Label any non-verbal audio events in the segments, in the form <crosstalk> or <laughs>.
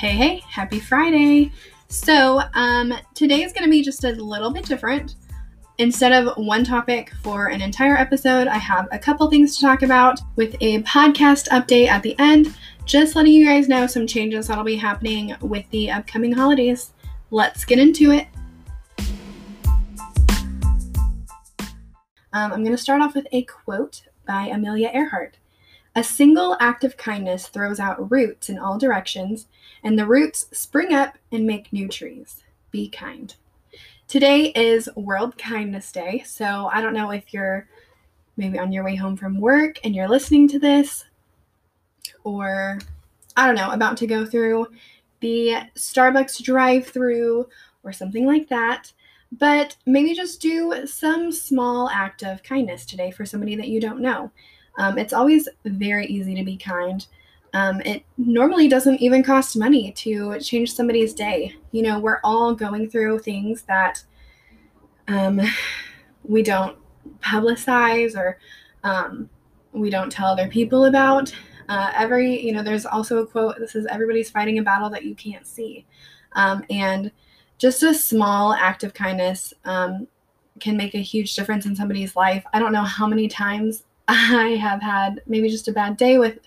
Hey, hey, happy Friday. So, um, today is going to be just a little bit different. Instead of one topic for an entire episode, I have a couple things to talk about with a podcast update at the end, just letting you guys know some changes that'll be happening with the upcoming holidays. Let's get into it. Um, I'm going to start off with a quote by Amelia Earhart. A single act of kindness throws out roots in all directions, and the roots spring up and make new trees. Be kind. Today is World Kindness Day, so I don't know if you're maybe on your way home from work and you're listening to this, or I don't know, about to go through the Starbucks drive through or something like that. But maybe just do some small act of kindness today for somebody that you don't know. Um, it's always very easy to be kind. Um, it normally doesn't even cost money to change somebody's day. You know, we're all going through things that um, we don't publicize or um, we don't tell other people about. Uh, every, you know, there's also a quote that says, everybody's fighting a battle that you can't see. Um, and just a small act of kindness um, can make a huge difference in somebody's life. I don't know how many times I have had maybe just a bad day with,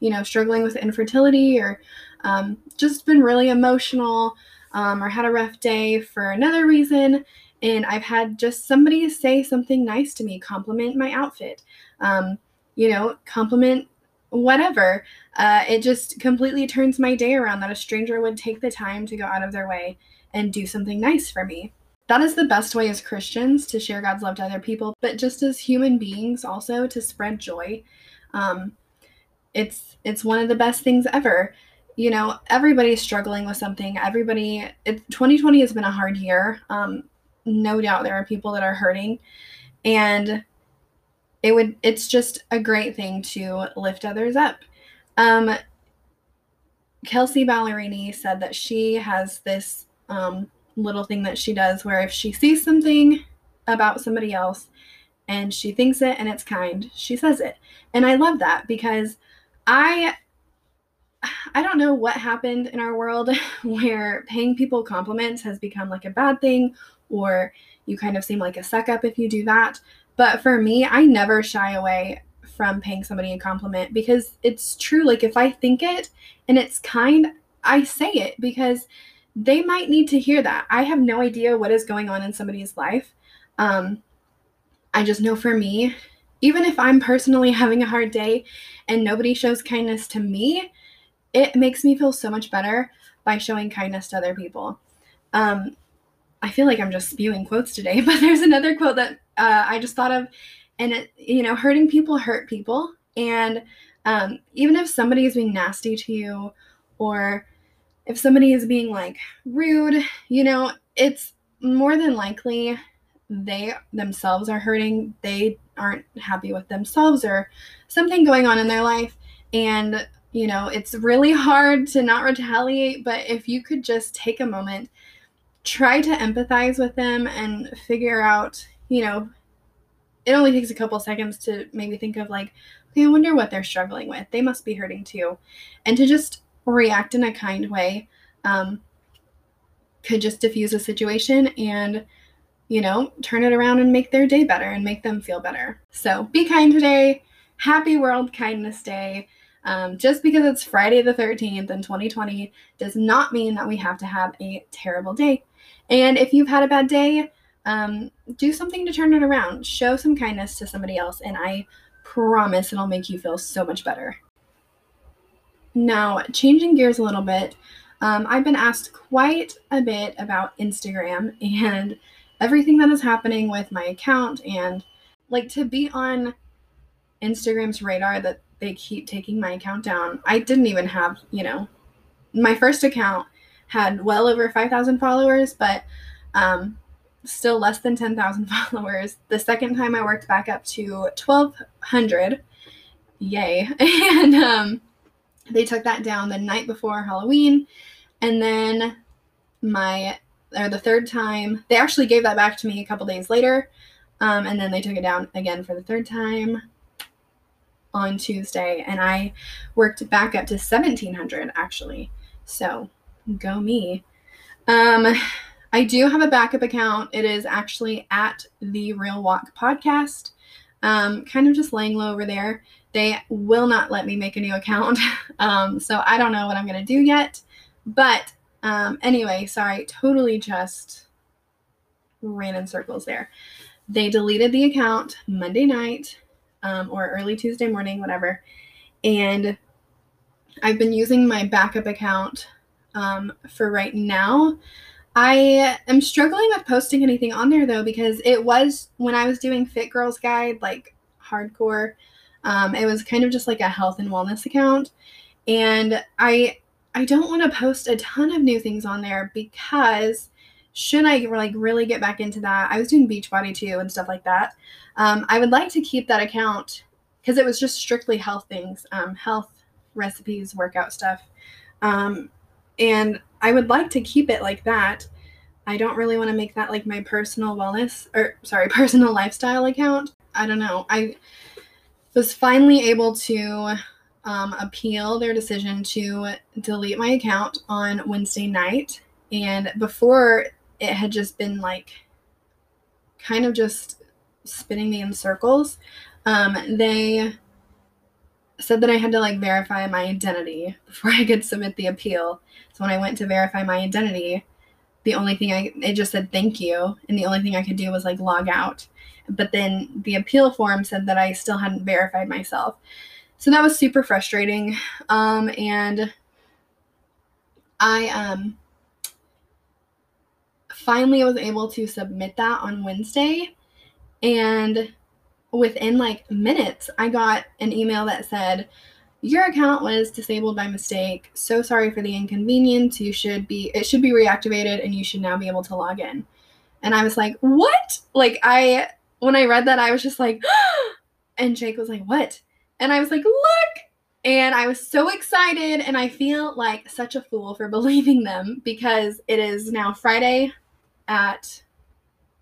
you know, struggling with infertility or um, just been really emotional um, or had a rough day for another reason. And I've had just somebody say something nice to me, compliment my outfit, um, you know, compliment whatever. Uh, it just completely turns my day around that a stranger would take the time to go out of their way and do something nice for me that is the best way as Christians to share God's love to other people, but just as human beings also to spread joy. Um, it's it's one of the best things ever. You know, everybody's struggling with something. Everybody, it, 2020 has been a hard year. Um, no doubt there are people that are hurting, and it would it's just a great thing to lift others up. Um, Kelsea Ballerini said that she has this um, little thing that she does where if she sees something about somebody else and she thinks it and it's kind, she says it. And I love that because I I don't know what happened in our world <laughs> where paying people compliments has become like a bad thing or you kind of seem like a suck up if you do that. But for me, I never shy away from paying somebody a compliment because it's true. Like if I think it and it's kind, I say it because they might need to hear that. I have no idea what is going on in somebody's life. Um, I just know for me, even if I'm personally <laughs> having a hard day and nobody shows kindness to me, it makes me feel so much better by showing kindness to other people. Um, I feel like I'm just spewing quotes today, <laughs> but there's another quote that uh, I just thought of, and it, you know, hurting people hurt people, and um, even if somebody is being nasty to you or if somebody is being like rude, you know, it's more than likely they themselves are hurting. They aren't happy with themselves or something going on in their life. And, you know, it's really <laughs> hard to not retaliate, but if you could just take a moment, try to empathize with them and figure out, you know, it only takes a couple seconds to maybe think of like, okay, I wonder what they're struggling with. They must be hurting too. And to just react in a kind way um, could just diffuse a situation and you know turn it around and make their day better and make them feel better. So be kind today. Happy world kindness day. Um, just because it's friday the 13th in 2020 does not mean that we have to have a terrible day. And if you've had a bad day um, do something to turn it around. Show some kindness to somebody else and i promise it'll make you feel so much better now, changing gears a little bit, um, I've been asked quite a bit about Instagram <laughs> and everything that is happening with my account, and like to be on Instagram's radar that they keep taking my account down. I didn't even have, you know, my first account had well over 5,000 followers, but um, still less than 10,000 <laughs> followers. The second time I worked back up to 1,200. Yay. <laughs> And um, they took that down the night before Halloween. And then my, or the third time, they actually gave that back to me a couple days later. Um, and then they took it down again for the third time on Tuesday. And I worked back up to 1700 actually. So Go me. Um, I do have a backup account. It is actually at the Real Walk podcast. Um, kind of just laying low over there. They will not let me make a new account. <laughs> um, so I don't know what I'm going to do yet. But um, anyway, sorry, totally just ran in circles there. They deleted the account Monday night um, or early Tuesday morning, whatever. And I've been using my backup account um, for right now. I am struggling with posting anything on there though because it was when I was doing Fit Girls Guide, like hardcore. Um, it was kind of just like a health and wellness account, and I I don't want to post a ton of new things on there because should I like really get back into that, I was doing Beachbody too and stuff like that. Um, I would like to keep that account because it was just strictly health things, um, health recipes, workout stuff. Um, and I would like to keep it like that. I don't really want to make that like my personal wellness or sorry, <laughs> personal lifestyle account. I don't know. I was finally able to um, appeal their decision to delete my account on Wednesday night. And before it had just been like kind of just spinning me in circles. Um, they said that I had to like verify my identity before I could submit the appeal. So when I went to verify my identity, the only thing I it just said thank you, and the only thing I could do was like log out. But then the appeal form said that I still hadn't verified myself. So that was super frustrating. Um, and I um finally was able to submit that on Wednesday and within like minutes, I got an email that said, Your account was disabled by mistake. So sorry for the inconvenience. You should be, it should be reactivated and you should now be able to log in. And I was like, What? Like, I, when I read that, I was just like, <gasps> and Jake was like, What? And I was like, Look. And I was so excited, and I feel like such a fool for <laughs> believing them because it is now Friday at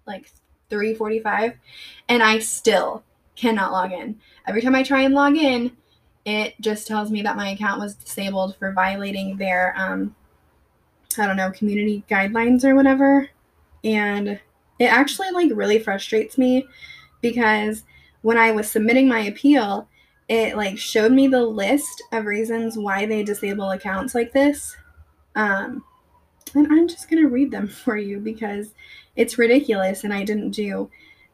like 3:45 and I still cannot log in. Every time I try and log in, it just tells me that my account was disabled for violating their um I don't know, community guidelines or whatever. And it actually like really frustrates me because when I was submitting my appeal, it like showed me the list of reasons why they disable accounts like this. Um and I'm just going to read them <laughs> for you because it's ridiculous and I didn't do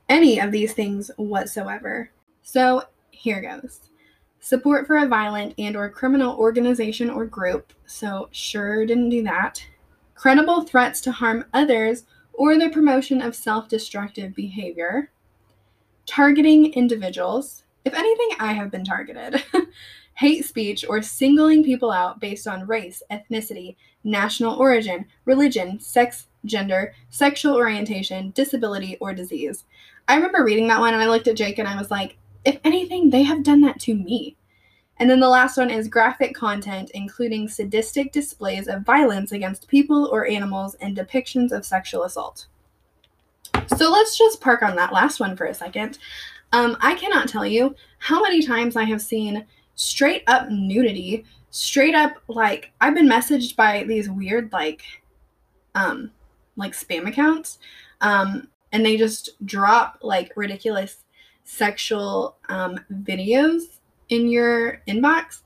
any of these things whatsoever. So here goes. Support for a violent and or criminal organization or group. So sure didn't do that. Credible threats to harm others or the promotion of self-destructive behavior. Targeting individuals. If anything, I have been targeted. <laughs> hate speech, or singling people out based on race, ethnicity, national origin, religion, sex, gender, sexual orientation, disability, or disease. I remember reading that one and I looked at Jake and I was like, if anything, they have done that to me. And then the last one is graphic content, including sadistic displays of violence against people or animals and depictions of sexual assault. So let's just park on that last one for a second. Um, I cannot tell you how many times I have seen straight up nudity, straight up like I've been messaged by these weird like um like spam accounts um and they just drop like ridiculous sexual um videos in your inbox.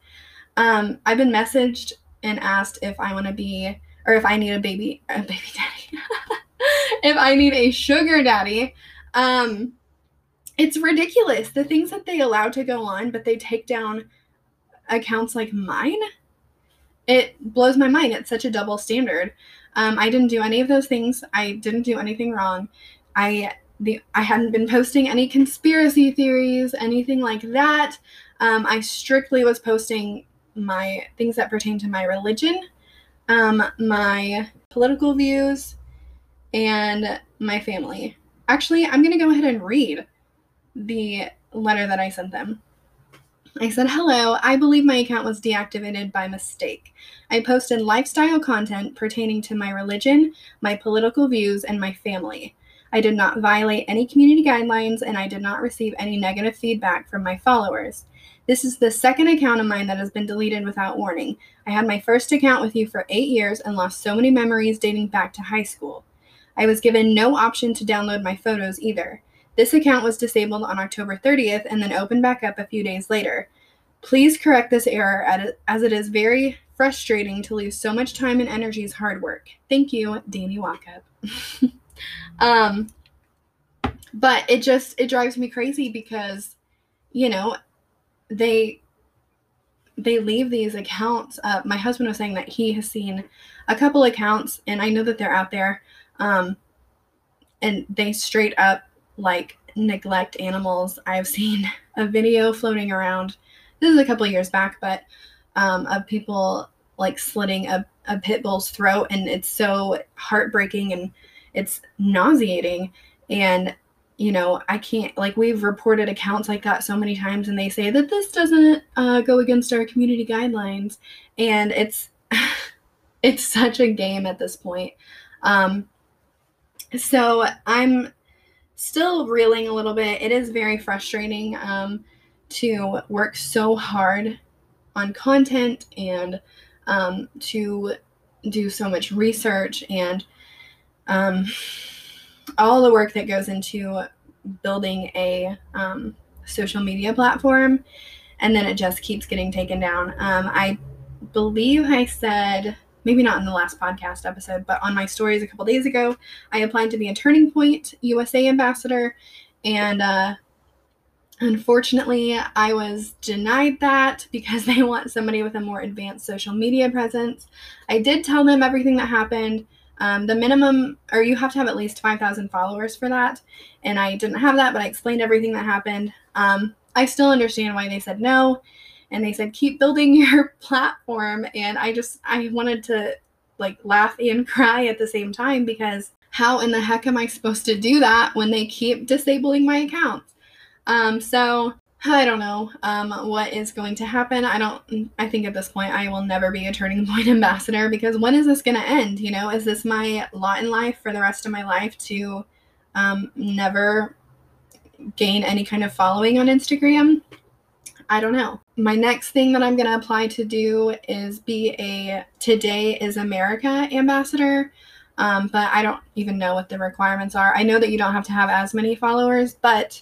Um I've been messaged and asked if I want to be or if I need a baby a baby daddy. <laughs> if I need a sugar daddy. Um it's ridiculous the things that they allow to go on, but they take down accounts like mine. It blows my mind. It's such a double standard. Um, I didn't do any of those things. I didn't do anything wrong. I the I hadn't been posting any conspiracy theories, anything like that. Um, I strictly was posting my things that pertain to my religion, um, my political views, and my family. Actually, I'm going to go ahead and read the letter that I sent them. I said, Hello, I believe my account was deactivated by mistake. I posted lifestyle content pertaining to my religion, my political views, and my family. I did not violate any community guidelines and I did not receive any negative feedback from my followers. This is the second account of mine that has been deleted without warning. I had my first account with you for eight years and lost so many memories dating back to high school. I was given no option to download my photos either. This account was disabled on October 30th and then opened back up a few days later. Please correct this error as it is very frustrating to lose so much time and energy's hard work. Thank you, Danny Walkup. <laughs> um, but it just it drives me crazy because, you know, they they leave these accounts. Uh, my husband was saying that he has seen a couple accounts, and I know that they're out there, um, and they straight up like neglect animals. I've seen a video floating around. This is a couple years back, but um, of people like slitting a, a pit bull's throat, and it's so heartbreaking and it's nauseating. And you know, I can't like we've reported accounts like that so many times, and they say that this doesn't uh, go against our community guidelines, and it's <laughs> it's such a game at this point. Um, so I'm still reeling a little bit. It is very frustrating um, to work so hard on content and um, to do so much research and um, all the work that goes into building a um, social media platform. And then it just keeps getting taken down. Um, I believe I said maybe not in the last podcast episode, but on my stories a couple days ago, I applied to be a Turning Point USA ambassador. And uh, unfortunately, I was denied that because <laughs> they want somebody with a more advanced social media presence. I did tell them everything that happened. Um, the minimum, or you have to have at least 5,000 followers for that. And I didn't have that, but I explained everything that happened. Um, I still understand why they said no and they said keep building <laughs> your platform and i just i wanted to like laugh and <laughs> cry at the same time because how in the heck am i supposed to do that when they keep disabling my accounts um so i don't know um what is going to happen i don't i think at this point i will never be a turning point <laughs> ambassador because when is this going to end you know is this my lot in life for the rest of my life to um never gain any kind of following on instagram I don't know. My next thing that I'm going to apply to do is be a Today is America ambassador. Um, but I don't even know what the requirements are. I know that you don't have to have as many followers, but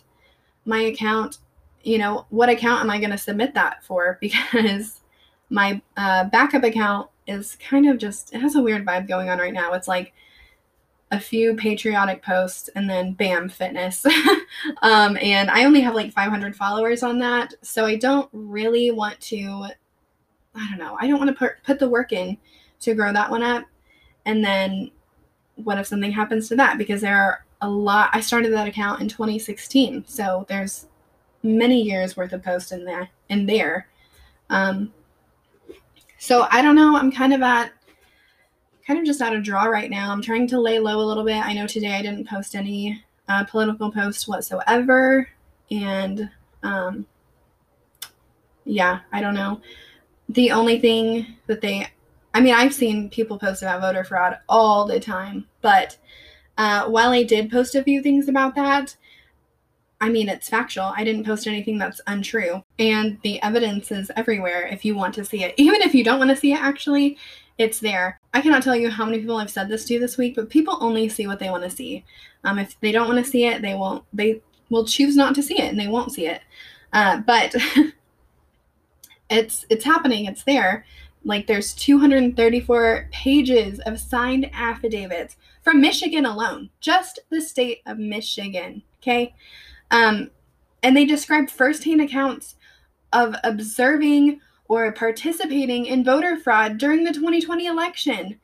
my account, you know, what account am I going to submit that for? <laughs> Because my uh, backup account is kind of just, it has a weird vibe going on right now. It's like, a few patriotic posts and then bam fitness <laughs> um, and i only have like 500 followers on that so i don't really want to i don't know i don't want to put, put the work in to grow that one up and then what if something happens to that because there are a lot i started that account in 2016 so there's many years worth of posts in there in there um, so i don't know i'm kind of at kind of just out of draw right now. I'm trying to lay low a little bit. I know today I didn't post any uh, political posts whatsoever. And um, yeah, I don't know. The only thing that they, I mean, I've seen people post about voter fraud all the time, but uh, while I did post a few things about that, I mean, it's factual. I didn't post anything that's untrue. And the evidence is everywhere if you want to see it. <laughs> Even if you don't want to see it, actually, it's there. I cannot tell you how many people I've said this to this week, but people only see what they want to see. Um, if they don't want to see it, they won't. They will choose not to see it, and they won't see it. Uh, but <laughs> it's it's happening. It's there. Like there's 234 pages of signed affidavits from Michigan alone, just the state of Michigan. Okay, um, and they describe firsthand accounts of observing or participating in voter fraud during the 2020 election.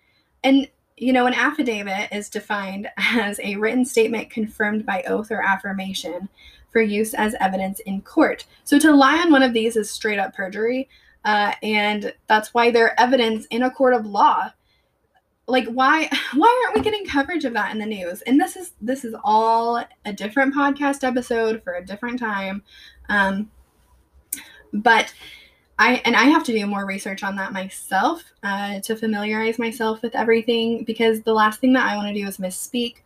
And, you know, an affidavit is defined <laughs> as a written statement confirmed by oath or affirmation for use as evidence in court. So to lie on one of these is straight up perjury. Uh, and that's why they're evidence in a court of law like why <laughs> why aren't we getting coverage of that in the news and this is this is all a different podcast episode for a different time um but I and I have to do more research on that myself uh, to familiarize myself with everything because the last thing that I want to do is misspeak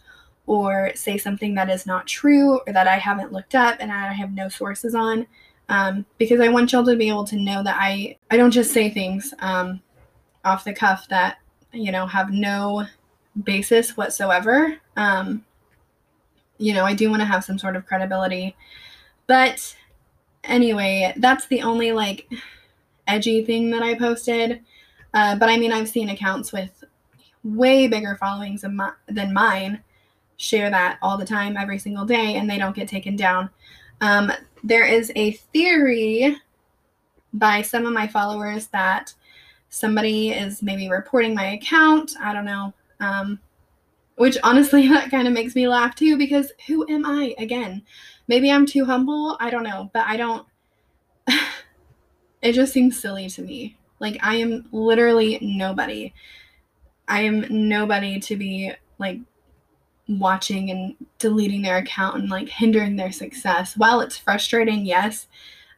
or say something that is not true or that I haven't looked up and I have no sources on. um, because I want y'all to be able to know that I I don't just say things um, off the cuff that you know have no basis whatsoever. Um, you know, I do want to have some sort of credibility, but anyway, that's the only like edgy thing that I posted. Uh, but I mean, I've seen accounts with way bigger followings my, than mine share that all the time, every single day, and they don't get taken down. Um, there is a theory by some of my followers that somebody is maybe reporting my account. I don't know. Um, which honestly, <laughs> that kind of makes me laugh too because who am I? Again, maybe I'm too humble. I don't know. But I don't. <sighs> it just seems silly to me. Like, I am literally nobody. I am nobody to be like watching and deleting their account and like hindering their success. While it's frustrating, yes,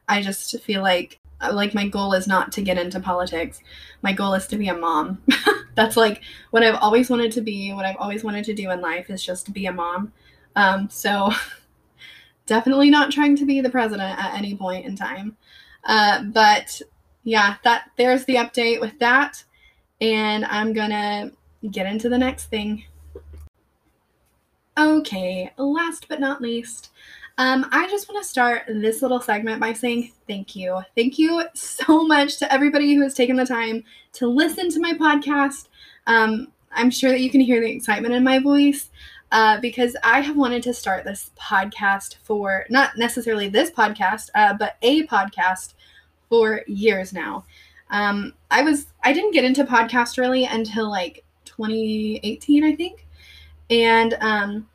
I just feel like like my goal is not to get into politics. My goal is to be a mom. <laughs> That's like what I've always wanted to be, what I've always wanted to do in life is just to be a mom. Um, so <laughs> definitely not trying to be the president at any point in time. Uh, but yeah, that there's the update with that. And I'm gonna get into the next thing. Okay, last but not least, um, I just want to start this little segment by saying thank you. Thank you so much to everybody who has taken the time to listen to my podcast. Um, I'm sure that you can hear the excitement in my voice uh, because I have wanted to start this podcast for not necessarily this podcast, uh, but a podcast for years now. Um, I was I didn't get into podcast really until like 2018, I think. And um,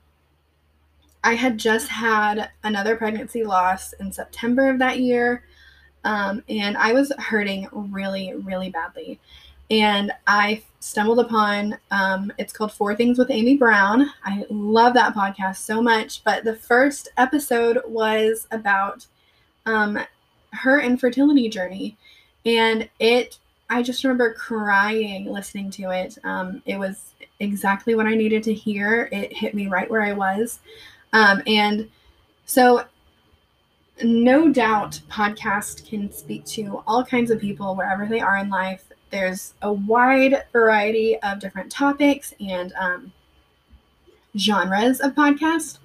I had just had another pregnancy loss in September of that year. Um, and I was hurting really, really badly. And I stumbled upon um, it's called Four Things with Amy Brown. I love that podcast so much. But the first episode was about um, her infertility journey. And it, I just remember crying listening to it. Um, it was exactly what I needed to hear. It hit me right where I was. Um, and so, no doubt, podcast can speak to all kinds of people wherever they are in life. There's a wide variety of different topics and um, genres of podcast.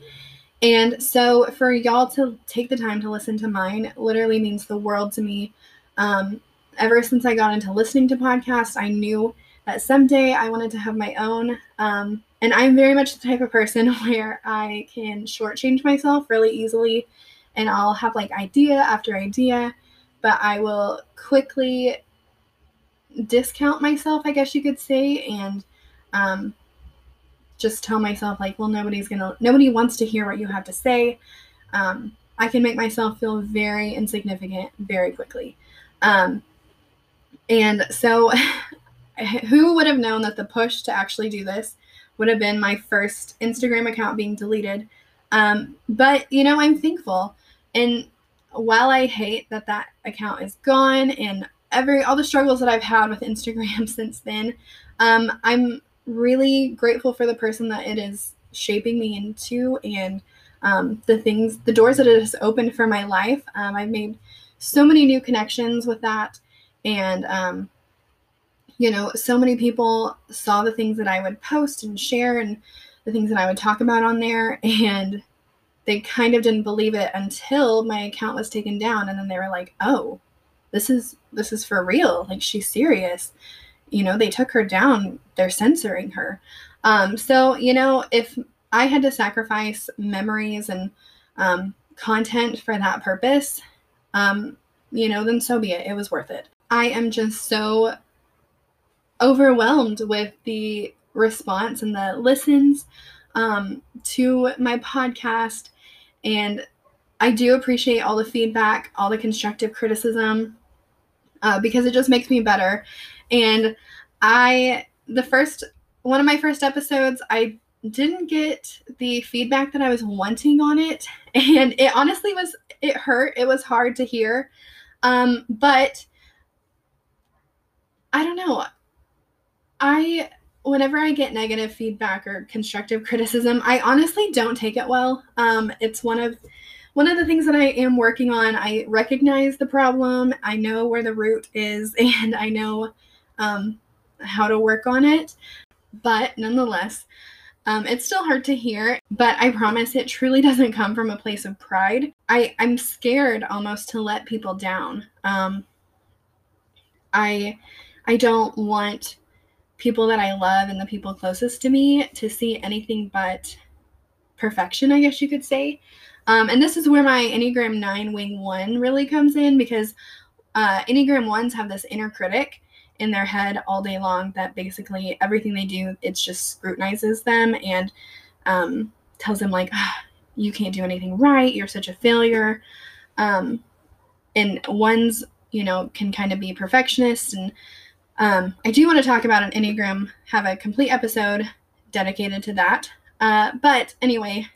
And so, for y'all to take the time to listen to mine literally means the world to me. Um, ever since I got into listening to podcasts, I knew that someday I wanted to have my own. Um, and I'm very much the type of person <laughs> where I can shortchange myself really easily and I'll have like idea after idea, but I will quickly discount myself, I guess you could say, and um, just tell myself, like, well, nobody's gonna, nobody wants to hear what you have to say. Um, I can make myself feel very insignificant very quickly. Um, and so <laughs> <laughs> who would have known that the push to actually do this would have been my first Instagram account being deleted? Um, but you know, I'm thankful. And while I hate that that account is gone and every all the struggles that I've had with Instagram <laughs> since then, um, I'm really grateful for the person that it is shaping me into and um, the things, the doors that it has opened for my life. Um, I've made so many new connections with that, and um, you know, so many people saw the things that I would post and share and the things that I would talk about on there <laughs> and they kind of didn't believe it until my account was taken down and then they were like, "Oh, this is this is for real. Like she's serious." You know, they took her down. They're censoring her. Um, so, you know, if I had to sacrifice memories and um, content for that purpose, um, you know, then so be it. It was worth it. I am just so overwhelmed with the response and the listens um, to my podcast. And I do appreciate all the feedback, all the constructive criticism, uh, because it just makes me better. And I, the first, one of my first episodes, I didn't get the feedback that I was wanting on it. <laughs> And it honestly was, it hurt. It was hard to hear. Um, but I don't know. I whenever I get negative feedback or constructive <laughs> criticism, I honestly don't take it well. Um, it's one of one of the things that I am working on, I recognize the problem, I know where the root is, <laughs> and I know um, how to work on it. But nonetheless, um, it's still hard to hear, but I promise it truly <laughs> doesn't come from a place of pride. I, I'm scared almost to let people down. Um, I I don't want people that I love and the people closest to me to see anything but perfection, I guess you could say. Um, and this is where my Enneagram 9 Wing 1 really comes in because uh, Enneagram 1s have this inner critic in their head all day long that basically everything they do, it just scrutinizes them and um, tells them, like, ah, you can't do anything right, you're such a failure. Um, and ones, you know, can kind of be perfectionists and um, I do want to talk about an Enneagram, have a complete episode dedicated to that. Uh, but anyway,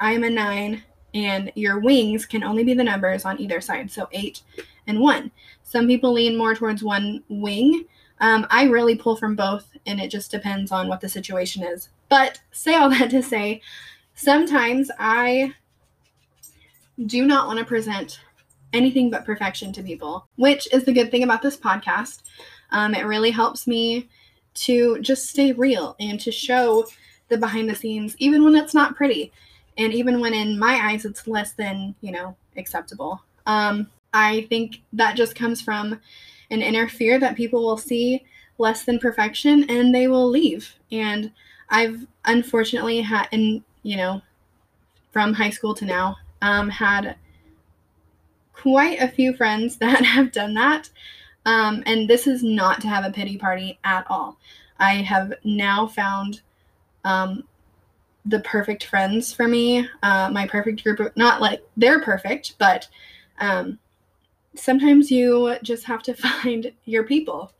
I am a nine, and your wings can only be the numbers on either side, so eight and one. Some people lean more towards one wing. Um, I really pull from both, and it just depends on what the situation is. But say all that to say, sometimes I do not want to present anything but perfection to people, which is the good thing about this podcast. Um, it really helps me to just stay real and to show the behind the scenes, even when it's not pretty, and even when in my eyes it's less than you know acceptable. Um, I think that just comes from an inner fear that people will see less than perfection and they will leave. And I've unfortunately had, and you know, from high school to now, um, had quite a few friends <laughs> that have done that. Um, and this is not to have a pity party at all. I have now found um, the perfect friends for me, uh, my perfect group of, not like they're perfect, but um, sometimes you just have to <laughs> find your people.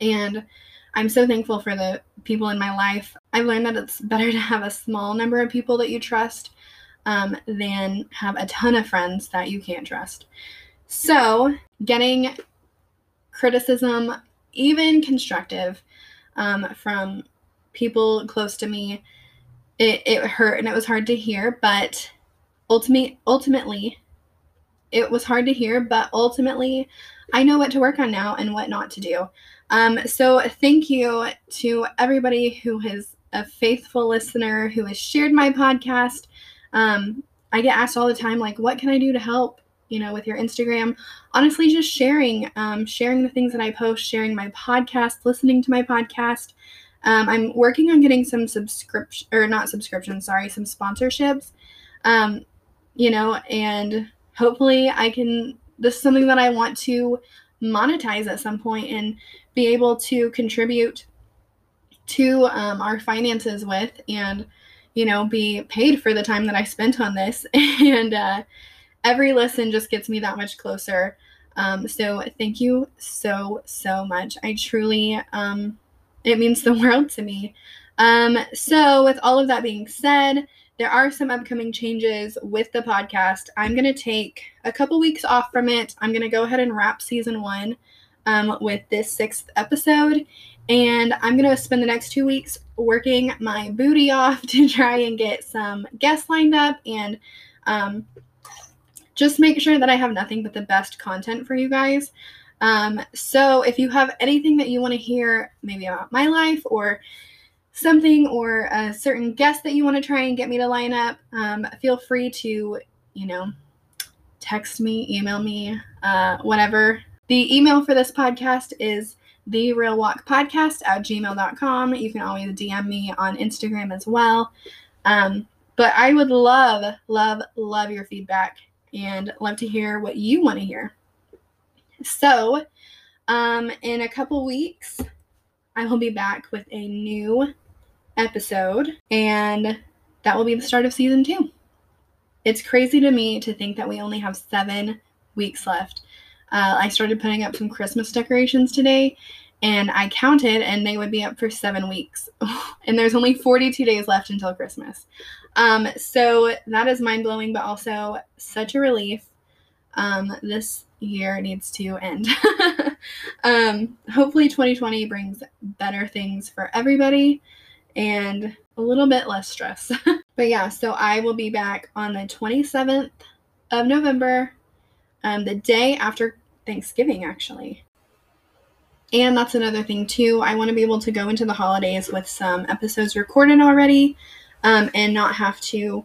And I'm so thankful for the people in my life. I've learned that it's better to have a small number of people that you trust um, than have a ton of friends that you can't trust. So, getting criticism, even constructive, um, from people close to me, it, it hurt and it was hard to hear, but ultimately, ultimately, it was hard to hear, but ultimately, I know what to work on now and what not to do. Um, so, thank you to everybody who is a faithful listener who has shared my podcast. Um, I get asked all the time, like, what can I do to help? You know, with your Instagram. Honestly, just sharing, um, sharing the things that I post, sharing my podcast, listening to my podcast. Um, I'm working on getting some subscription or not subscription, sorry, some sponsorships. Um, you know, and hopefully I can this is something that I want to monetize at some point and be able to contribute to um, our finances with and you know be paid for the time that I spent on this <laughs> and uh, every listen just gets me that much closer um, so thank you so so much I truly um, it means the <laughs> world to me um, so with all of that being said there are some upcoming changes with the podcast. I'm going to take a couple weeks off from it. I'm going to go ahead and wrap season one um, with this sixth episode. And I'm going to spend the next two weeks working my booty <laughs> off to try and get some guests lined up and um, just make sure that I have nothing but the best content for you guys. Um, so if you have anything that you want to hear, maybe about my life or something or a certain guest that you want to try and get me to line up, um, feel free to, you know, text me, email me, uh, whatever. The email for this podcast is the real walk podcast at gmail.com. You can always DM me on Instagram as well. Um, but I would love, love, love your feedback and love to hear what you want to hear. So, um, in a couple weeks, I will be back with a new episode, and that will be the start of season two. It's crazy to me to think that we only have seven weeks left. Uh, I started putting up some Christmas decorations today, and I counted, and they would be up for seven weeks. <laughs> and there's only 42 days left until Christmas. Um, so that is mind blowing, but also such a relief. Um, this year needs to end. <laughs> um, hopefully, 2020 brings better things for everybody and a little bit less stress. <laughs> But yeah, so I will be back on the 27th of November, um, the day after Thanksgiving, actually. And that's another thing, too. I want to be able to go into the holidays with some episodes recorded already um, and not have to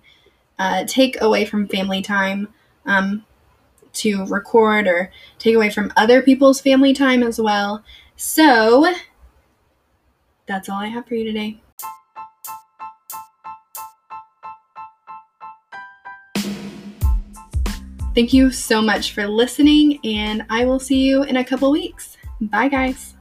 uh, take away from family time um, to record or take away from other people's family time as well. So, that's all I have for you today. Thank you so much for listening, and I will see you in a couple weeks. Bye, guys.